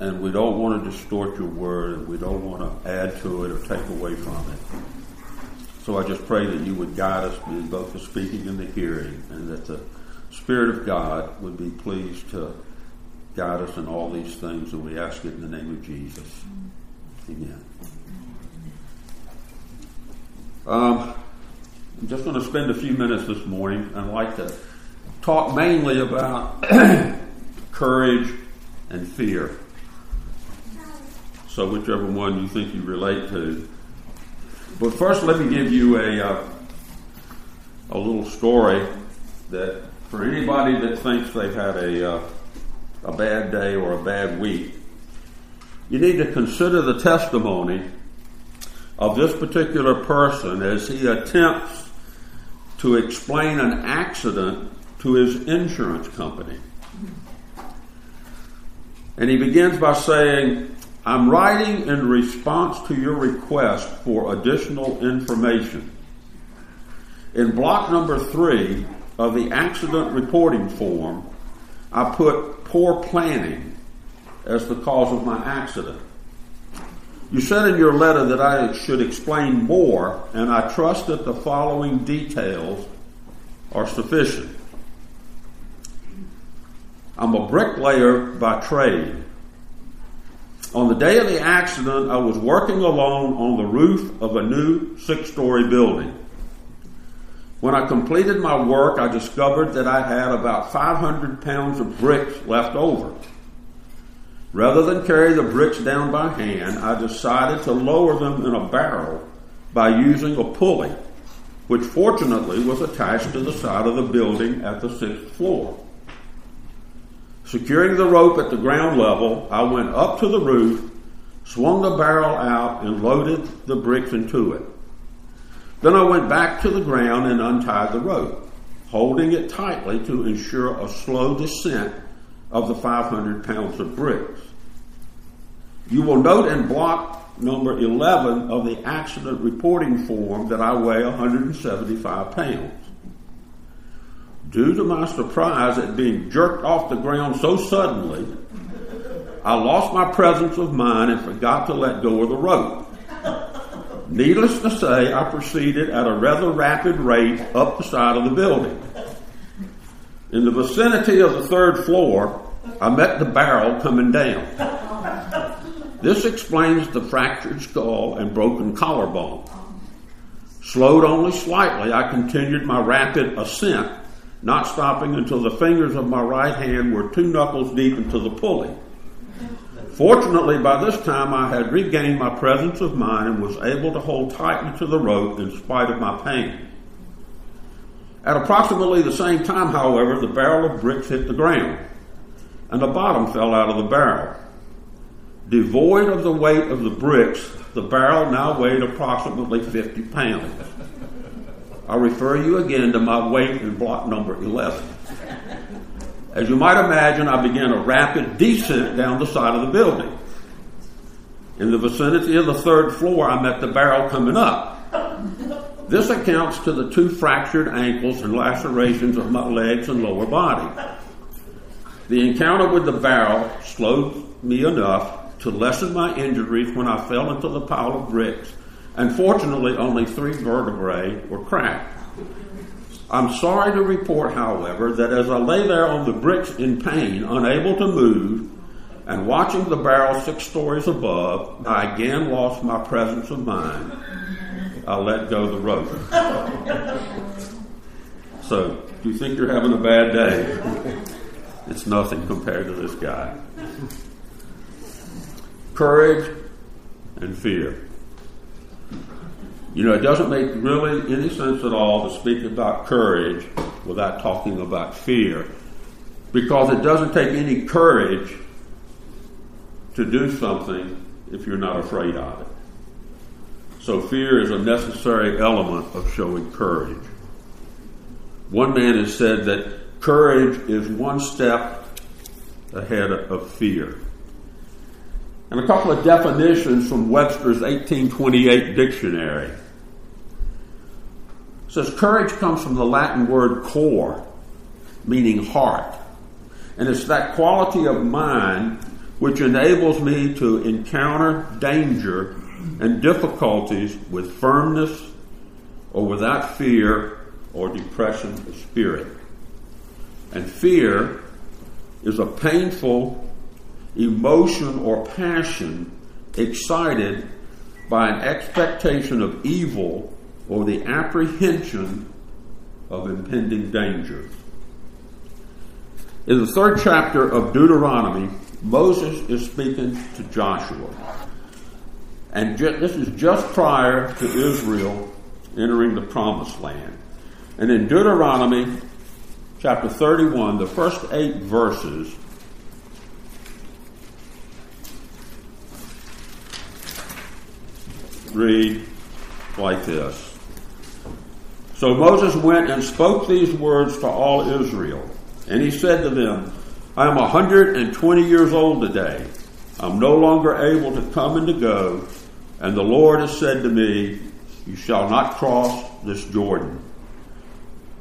and we don't want to distort your word, and we don't want to add to it or take away from it. So I just pray that you would guide us in both the speaking and the hearing, and that the Spirit of God would be pleased to guide us in all these things, and we ask it in the name of Jesus. Amen. Um, I'm just going to spend a few minutes this morning. I'd like to talk mainly about courage and fear. So, whichever one you think you relate to. But first, let me give you a uh, a little story that for anybody that thinks they've had a uh, a bad day or a bad week, you need to consider the testimony of this particular person as he attempts to explain an accident to his insurance company. And he begins by saying, I'm writing in response to your request for additional information. In block number three of the accident reporting form, I put poor planning as the cause of my accident. You said in your letter that I should explain more, and I trust that the following details are sufficient. I'm a bricklayer by trade. On the day of the accident, I was working alone on the roof of a new six story building. When I completed my work, I discovered that I had about 500 pounds of bricks left over. Rather than carry the bricks down by hand, I decided to lower them in a barrel by using a pulley, which fortunately was attached to the side of the building at the sixth floor. Securing the rope at the ground level, I went up to the roof, swung the barrel out, and loaded the bricks into it. Then I went back to the ground and untied the rope, holding it tightly to ensure a slow descent of the 500 pounds of bricks. You will note in block number 11 of the accident reporting form that I weigh 175 pounds. Due to my surprise at being jerked off the ground so suddenly, I lost my presence of mind and forgot to let go of the rope. Needless to say, I proceeded at a rather rapid rate up the side of the building. In the vicinity of the third floor, I met the barrel coming down. This explains the fractured skull and broken collarbone. Slowed only slightly, I continued my rapid ascent, not stopping until the fingers of my right hand were two knuckles deep into the pulley. Fortunately, by this time I had regained my presence of mind and was able to hold tightly to the rope in spite of my pain. At approximately the same time, however, the barrel of bricks hit the ground and the bottom fell out of the barrel. Devoid of the weight of the bricks, the barrel now weighed approximately 50 pounds. I refer you again to my weight in block number 11. As you might imagine, I began a rapid descent down the side of the building. In the vicinity of the third floor, I met the barrel coming up. This accounts to the two fractured ankles and lacerations of my legs and lower body. The encounter with the barrel slowed me enough to lessen my injuries when I fell into the pile of bricks, and fortunately, only three vertebrae were cracked. I'm sorry to report, however, that as I lay there on the bricks in pain, unable to move, and watching the barrel six stories above, I again lost my presence of mind. I let go the rope. so, do you think you're having a bad day? It's nothing compared to this guy. Courage and fear. You know, it doesn't make really any sense at all to speak about courage without talking about fear because it doesn't take any courage to do something if you're not afraid of it. So fear is a necessary element of showing courage. One man has said that courage is one step ahead of fear. And a couple of definitions from Webster's 1828 dictionary says courage comes from the Latin word cor, meaning heart. And it's that quality of mind which enables me to encounter danger and difficulties with firmness or without fear or depression of spirit. And fear is a painful emotion or passion excited by an expectation of evil or the apprehension of impending danger. In the third chapter of Deuteronomy, Moses is speaking to Joshua. And ju- this is just prior to Israel entering the promised land. And in Deuteronomy chapter 31, the first eight verses, read like this. So Moses went and spoke these words to all Israel. And he said to them, I am 120 years old today. I'm no longer able to come and to go. And the Lord has said to me, You shall not cross this Jordan.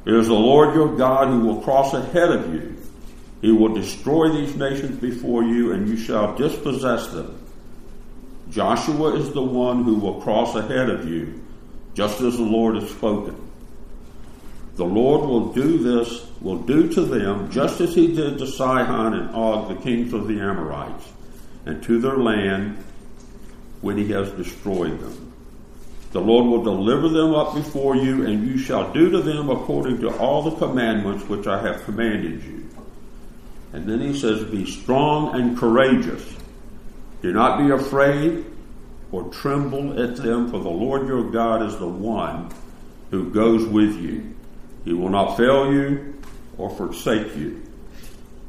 It is the Lord your God who will cross ahead of you. He will destroy these nations before you, and you shall dispossess them. Joshua is the one who will cross ahead of you, just as the Lord has spoken. The Lord will do this, will do to them just as he did to Sihon and Og, the kings of the Amorites, and to their land when he has destroyed them. The Lord will deliver them up before you, and you shall do to them according to all the commandments which I have commanded you. And then he says, Be strong and courageous. Do not be afraid or tremble at them, for the Lord your God is the one who goes with you. He will not fail you or forsake you.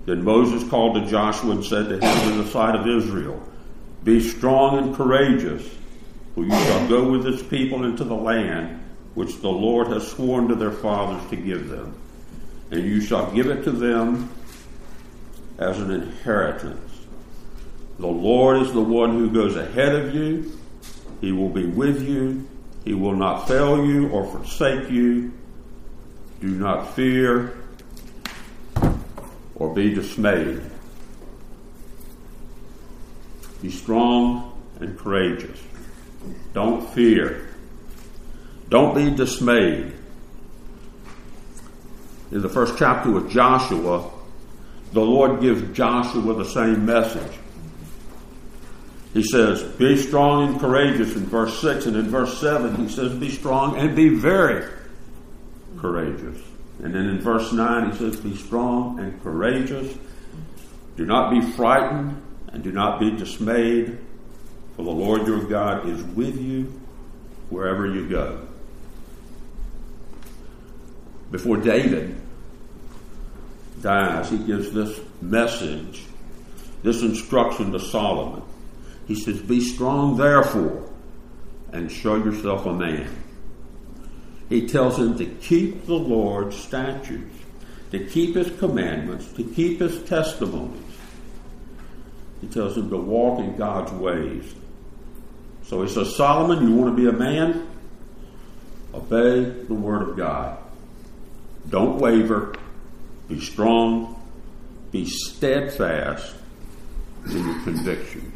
Then Moses called to Joshua and said to him in the sight of Israel, Be strong and courageous, for you shall go with this people into the land which the Lord has sworn to their fathers to give them. And you shall give it to them as an inheritance. The Lord is the one who goes ahead of you. He will be with you. He will not fail you or forsake you. Do not fear or be dismayed. Be strong and courageous. Don't fear. Don't be dismayed. In the first chapter of Joshua, the Lord gives Joshua the same message. He says, Be strong and courageous in verse 6, and in verse 7, he says, Be strong and be very courageous. And then in verse 9, he says, Be strong and courageous. Do not be frightened and do not be dismayed, for the Lord your God is with you wherever you go. Before David dies, he gives this message, this instruction to Solomon. He says, Be strong, therefore, and show yourself a man. He tells him to keep the Lord's statutes, to keep his commandments, to keep his testimonies. He tells him to walk in God's ways. So he says, Solomon, you want to be a man? Obey the word of God. Don't waver. Be strong. Be steadfast in your convictions.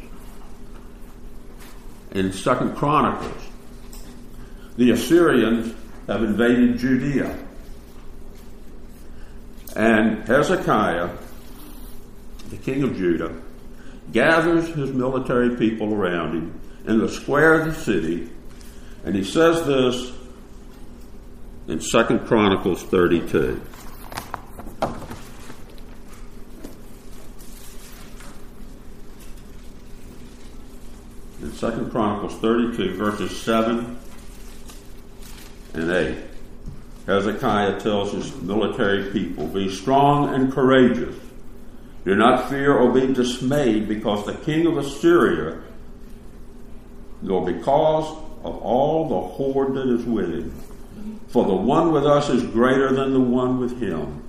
In Second Chronicles, the Assyrians have invaded Judea. And Hezekiah, the king of Judah, gathers his military people around him in the square of the city, and he says this in Second Chronicles 32. In Second Chronicles 32, verses 7 and 8. Hezekiah tells his military people, Be strong and courageous. Do not fear or be dismayed because the king of Assyria, nor because of all the horde that is with him. For the one with us is greater than the one with him.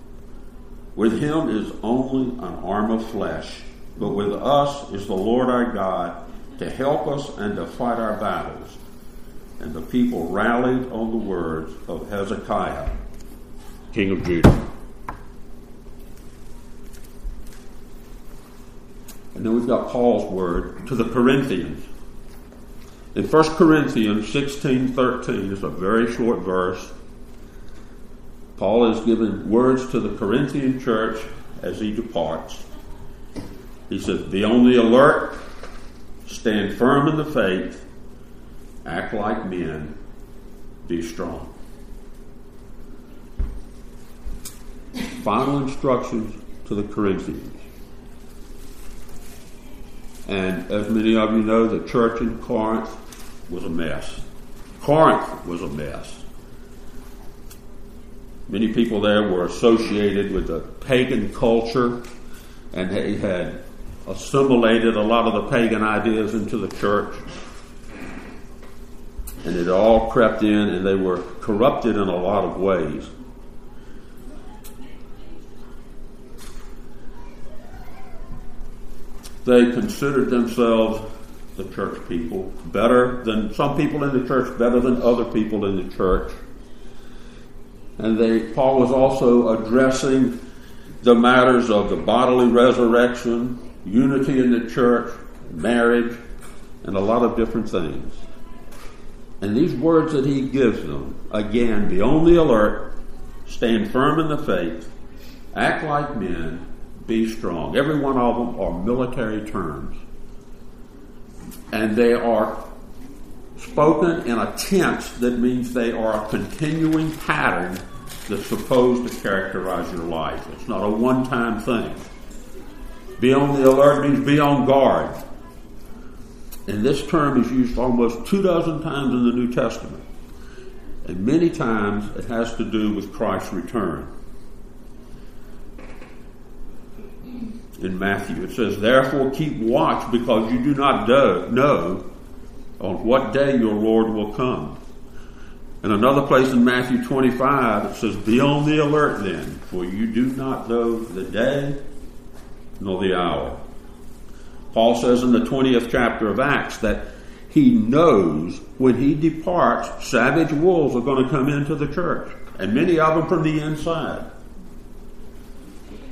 With him is only an arm of flesh, but with us is the Lord our God to help us and to fight our battles. And the people rallied on the words of Hezekiah, king of Judah. And then we've got Paul's word to the Corinthians. In 1 Corinthians 16 13 is a very short verse. Paul is giving words to the Corinthian church as he departs. He says, Be on the alert, stand firm in the faith, act like men, be strong. Final instructions to the Corinthians. And as many of you know, the church in Corinth was a mess. Corinth was a mess. Many people there were associated with the pagan culture and they had assimilated a lot of the pagan ideas into the church. And it all crept in and they were corrupted in a lot of ways. They considered themselves the church people better than some people in the church, better than other people in the church. And they, Paul was also addressing the matters of the bodily resurrection, unity in the church, marriage, and a lot of different things. And these words that he gives them, again, be on the alert, stand firm in the faith, act like men, be strong. Every one of them are military terms. And they are spoken in a tense that means they are a continuing pattern that's supposed to characterize your life. It's not a one time thing. Be on the alert means be on guard. And this term is used almost two dozen times in the New Testament. And many times it has to do with Christ's return. In Matthew, it says, Therefore keep watch because you do not know on what day your Lord will come. And another place in Matthew 25, it says, Be on the alert then, for you do not know the day nor the hour. Paul says in the 20th chapter of Acts that he knows when he departs, savage wolves are going to come into the church, and many of them from the inside.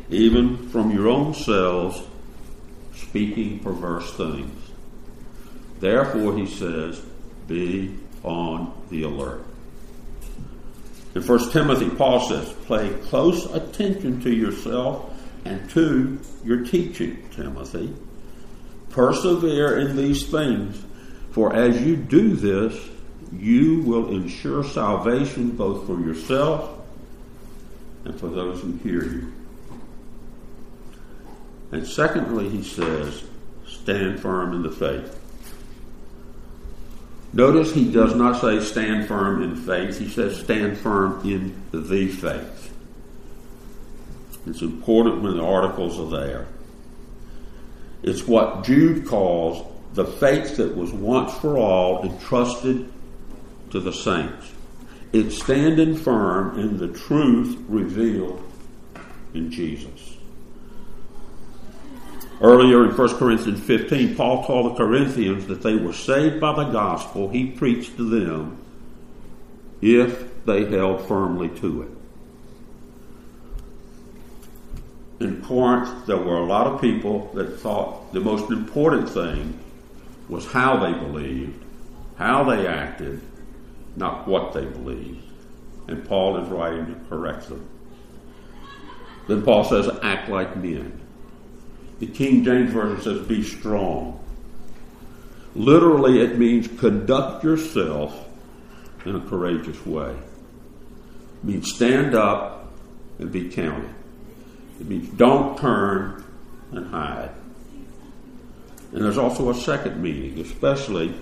Even from your own selves, speaking perverse things. Therefore, he says, be on the alert. In 1 Timothy, Paul says, pay close attention to yourself and to your teaching, Timothy. Persevere in these things, for as you do this, you will ensure salvation both for yourself and for those who hear you. And secondly, he says, stand firm in the faith. Notice he does not say stand firm in faith, he says stand firm in the faith. It's important when the articles are there. It's what Jude calls the faith that was once for all entrusted to the saints. It's standing firm in the truth revealed in Jesus. Earlier in 1 Corinthians 15, Paul told the Corinthians that they were saved by the gospel he preached to them if they held firmly to it. In Corinth, there were a lot of people that thought the most important thing was how they believed, how they acted, not what they believed. And Paul is writing to correct them. Then Paul says, act like men. The King James Version says, be strong. Literally, it means conduct yourself in a courageous way. It means stand up and be counted. It means don't turn and hide. And there's also a second meaning, especially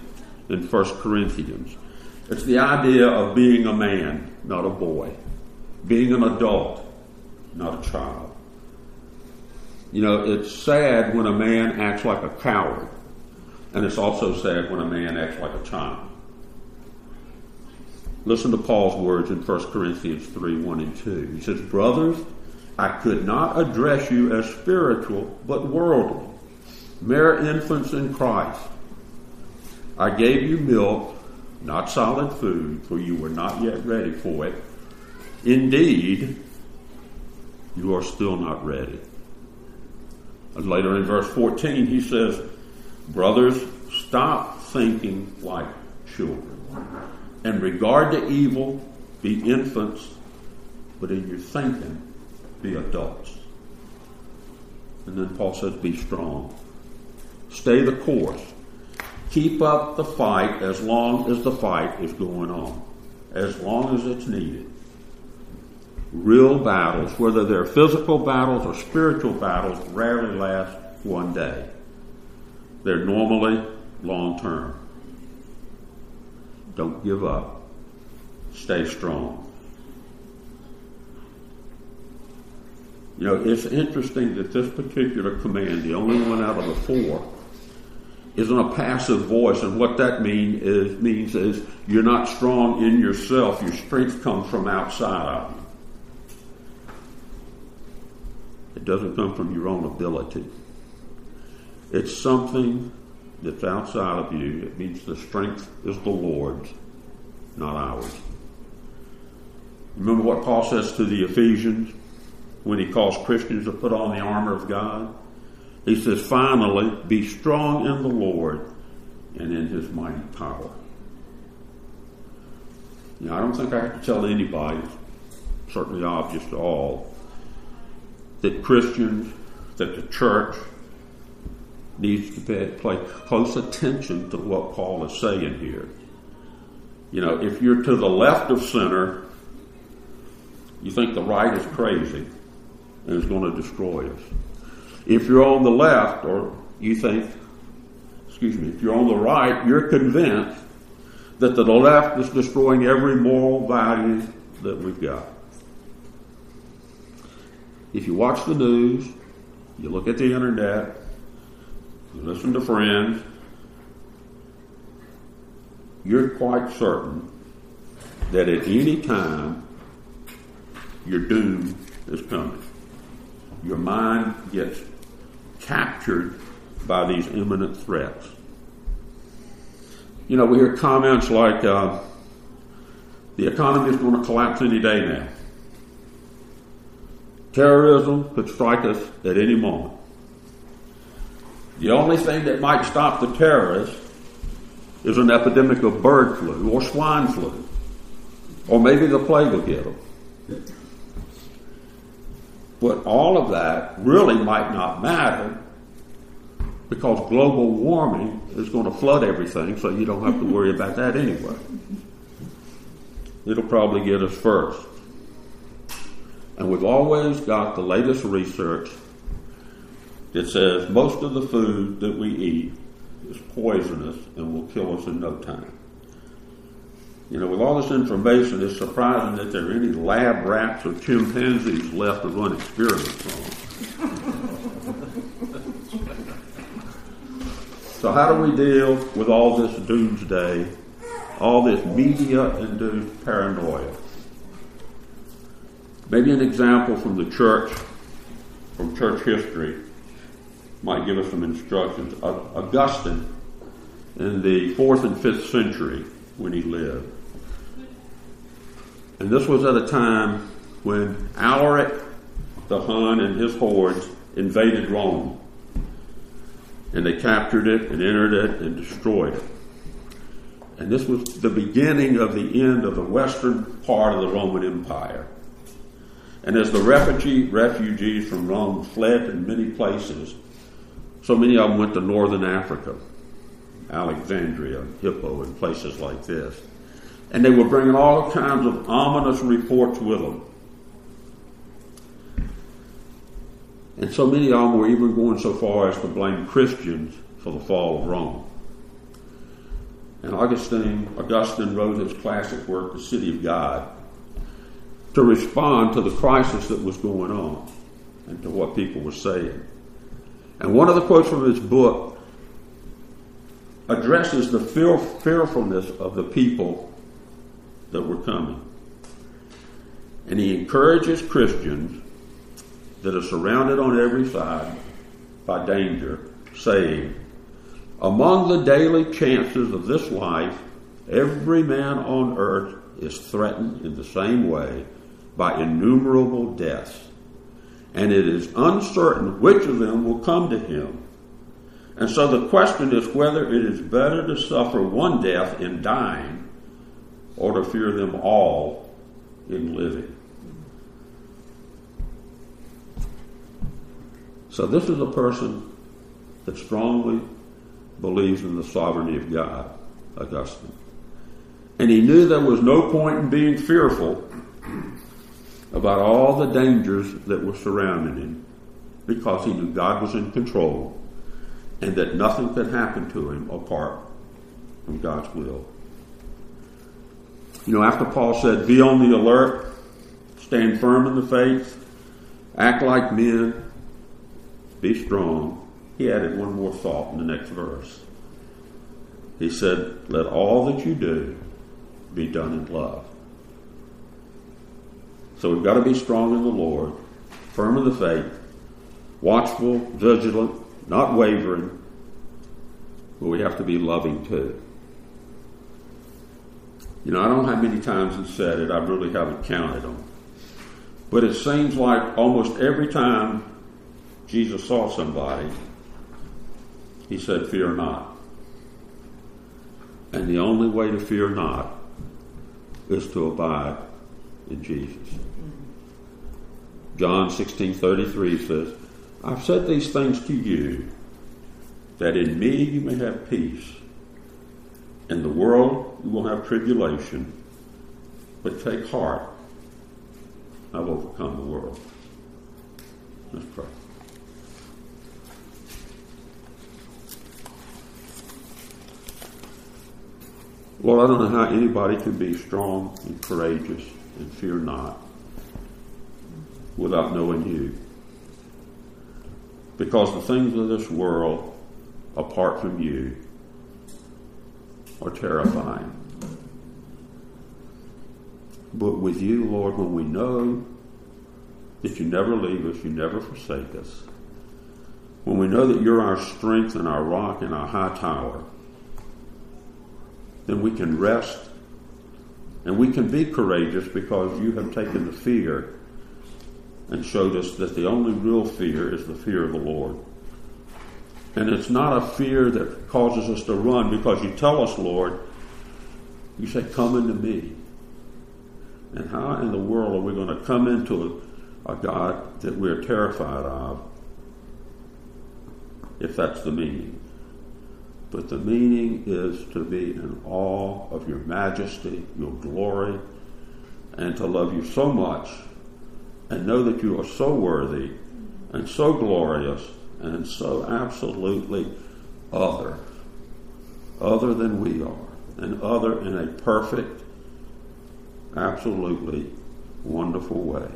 in 1 Corinthians. It's the idea of being a man, not a boy. Being an adult, not a child. You know, it's sad when a man acts like a coward, and it's also sad when a man acts like a child. Listen to Paul's words in 1 Corinthians 3 1 and 2. He says, Brothers, I could not address you as spiritual, but worldly, mere infants in Christ. I gave you milk, not solid food, for you were not yet ready for it. Indeed, you are still not ready Later in verse 14, he says, Brothers, stop thinking like children. And regard the evil, be infants, but in your thinking, be adults. And then Paul says, Be strong. Stay the course. Keep up the fight as long as the fight is going on, as long as it's needed. Real battles, whether they're physical battles or spiritual battles, rarely last one day. They're normally long term. Don't give up. Stay strong. You know, it's interesting that this particular command, the only one out of the four, is in a passive voice, and what that mean is, means is you're not strong in yourself. Your strength comes from outside of you. It doesn't come from your own ability. It's something that's outside of you. It means the strength is the Lord's, not ours. Remember what Paul says to the Ephesians when he calls Christians to put on the armor of God? He says, finally, be strong in the Lord and in his mighty power. Now, I don't think I have to tell anybody, certainly obvious to all, that Christians, that the church needs to pay, pay close attention to what Paul is saying here. You know, if you're to the left of center, you think the right is crazy is going to destroy us. If you're on the left, or you think, excuse me, if you're on the right, you're convinced that the left is destroying every moral value that we've got. If you watch the news, you look at the internet, you listen to friends, you're quite certain that at any time your doom is coming. Your mind gets captured by these imminent threats. You know, we hear comments like, uh, the economy is going to collapse any day now. Terrorism could strike us at any moment. The only thing that might stop the terrorists is an epidemic of bird flu or swine flu. Or maybe the plague will get them. But all of that really might not matter because global warming is going to flood everything, so you don't have to worry about that anyway. It'll probably get us first. And we've always got the latest research that says most of the food that we eat is poisonous and will kill us in no time. You know, with all this information, it's surprising that there are any lab rats or chimpanzees left to run experiments on. so, how do we deal with all this doomsday, all this media induced paranoia? Maybe an example from the church, from church history, might give us some instructions. Augustine, in the fourth and fifth century, when he lived, and this was at a time when Alaric the Hun and his hordes invaded Rome. And they captured it and entered it and destroyed it. And this was the beginning of the end of the western part of the Roman Empire. And as the refugee, refugees from Rome fled in many places, so many of them went to northern Africa, Alexandria, Hippo, and places like this. And they were bringing all kinds of ominous reports with them. And so many of them were even going so far as to blame Christians for the fall of Rome. And Augustine, Augustine wrote his classic work, The City of God, to respond to the crisis that was going on and to what people were saying. And one of the quotes from his book addresses the fear, fearfulness of the people that were coming. And he encourages Christians that are surrounded on every side by danger, saying, Among the daily chances of this life, every man on earth is threatened in the same way by innumerable deaths. and it is uncertain which of them will come to him. And so the question is whether it is better to suffer one death in dying or to fear them all in living. So this is a person that strongly believes in the sovereignty of God, Augustine. And he knew there was no point in being fearful about all the dangers that were surrounding him because he knew God was in control and that nothing could happen to him apart from God's will. You know, after Paul said, Be on the alert, stand firm in the faith, act like men, be strong, he added one more thought in the next verse. He said, Let all that you do be done in love. So we've got to be strong in the Lord, firm in the faith, watchful, vigilant, not wavering, but we have to be loving too. You know, I don't know how many times he said it, I really haven't counted them. But it seems like almost every time Jesus saw somebody, he said, Fear not. And the only way to fear not is to abide in Jesus. Mm-hmm. John 16:33 says, I've said these things to you that in me you may have peace. In the world you will have tribulation, but take heart. I've overcome the world. Let's pray. Lord, I don't know how anybody can be strong and courageous and fear not without knowing you. Because the things of this world, apart from you, are terrifying. But with you, Lord, when we know that you never leave us, you never forsake us, when we know that you're our strength and our rock and our high tower, then we can rest and we can be courageous because you have taken the fear and showed us that the only real fear is the fear of the Lord. And it's not a fear that causes us to run because you tell us, Lord, you say, come into me. And how in the world are we going to come into a, a God that we're terrified of if that's the meaning? But the meaning is to be in awe of your majesty, your glory, and to love you so much and know that you are so worthy and so glorious and so absolutely other, other than we are, and other in a perfect, absolutely wonderful way.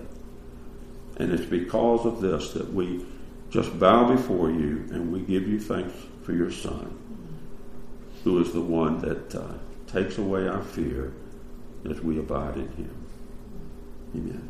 And it's because of this that we just bow before you and we give you thanks for your Son, who is the one that uh, takes away our fear as we abide in him. Amen.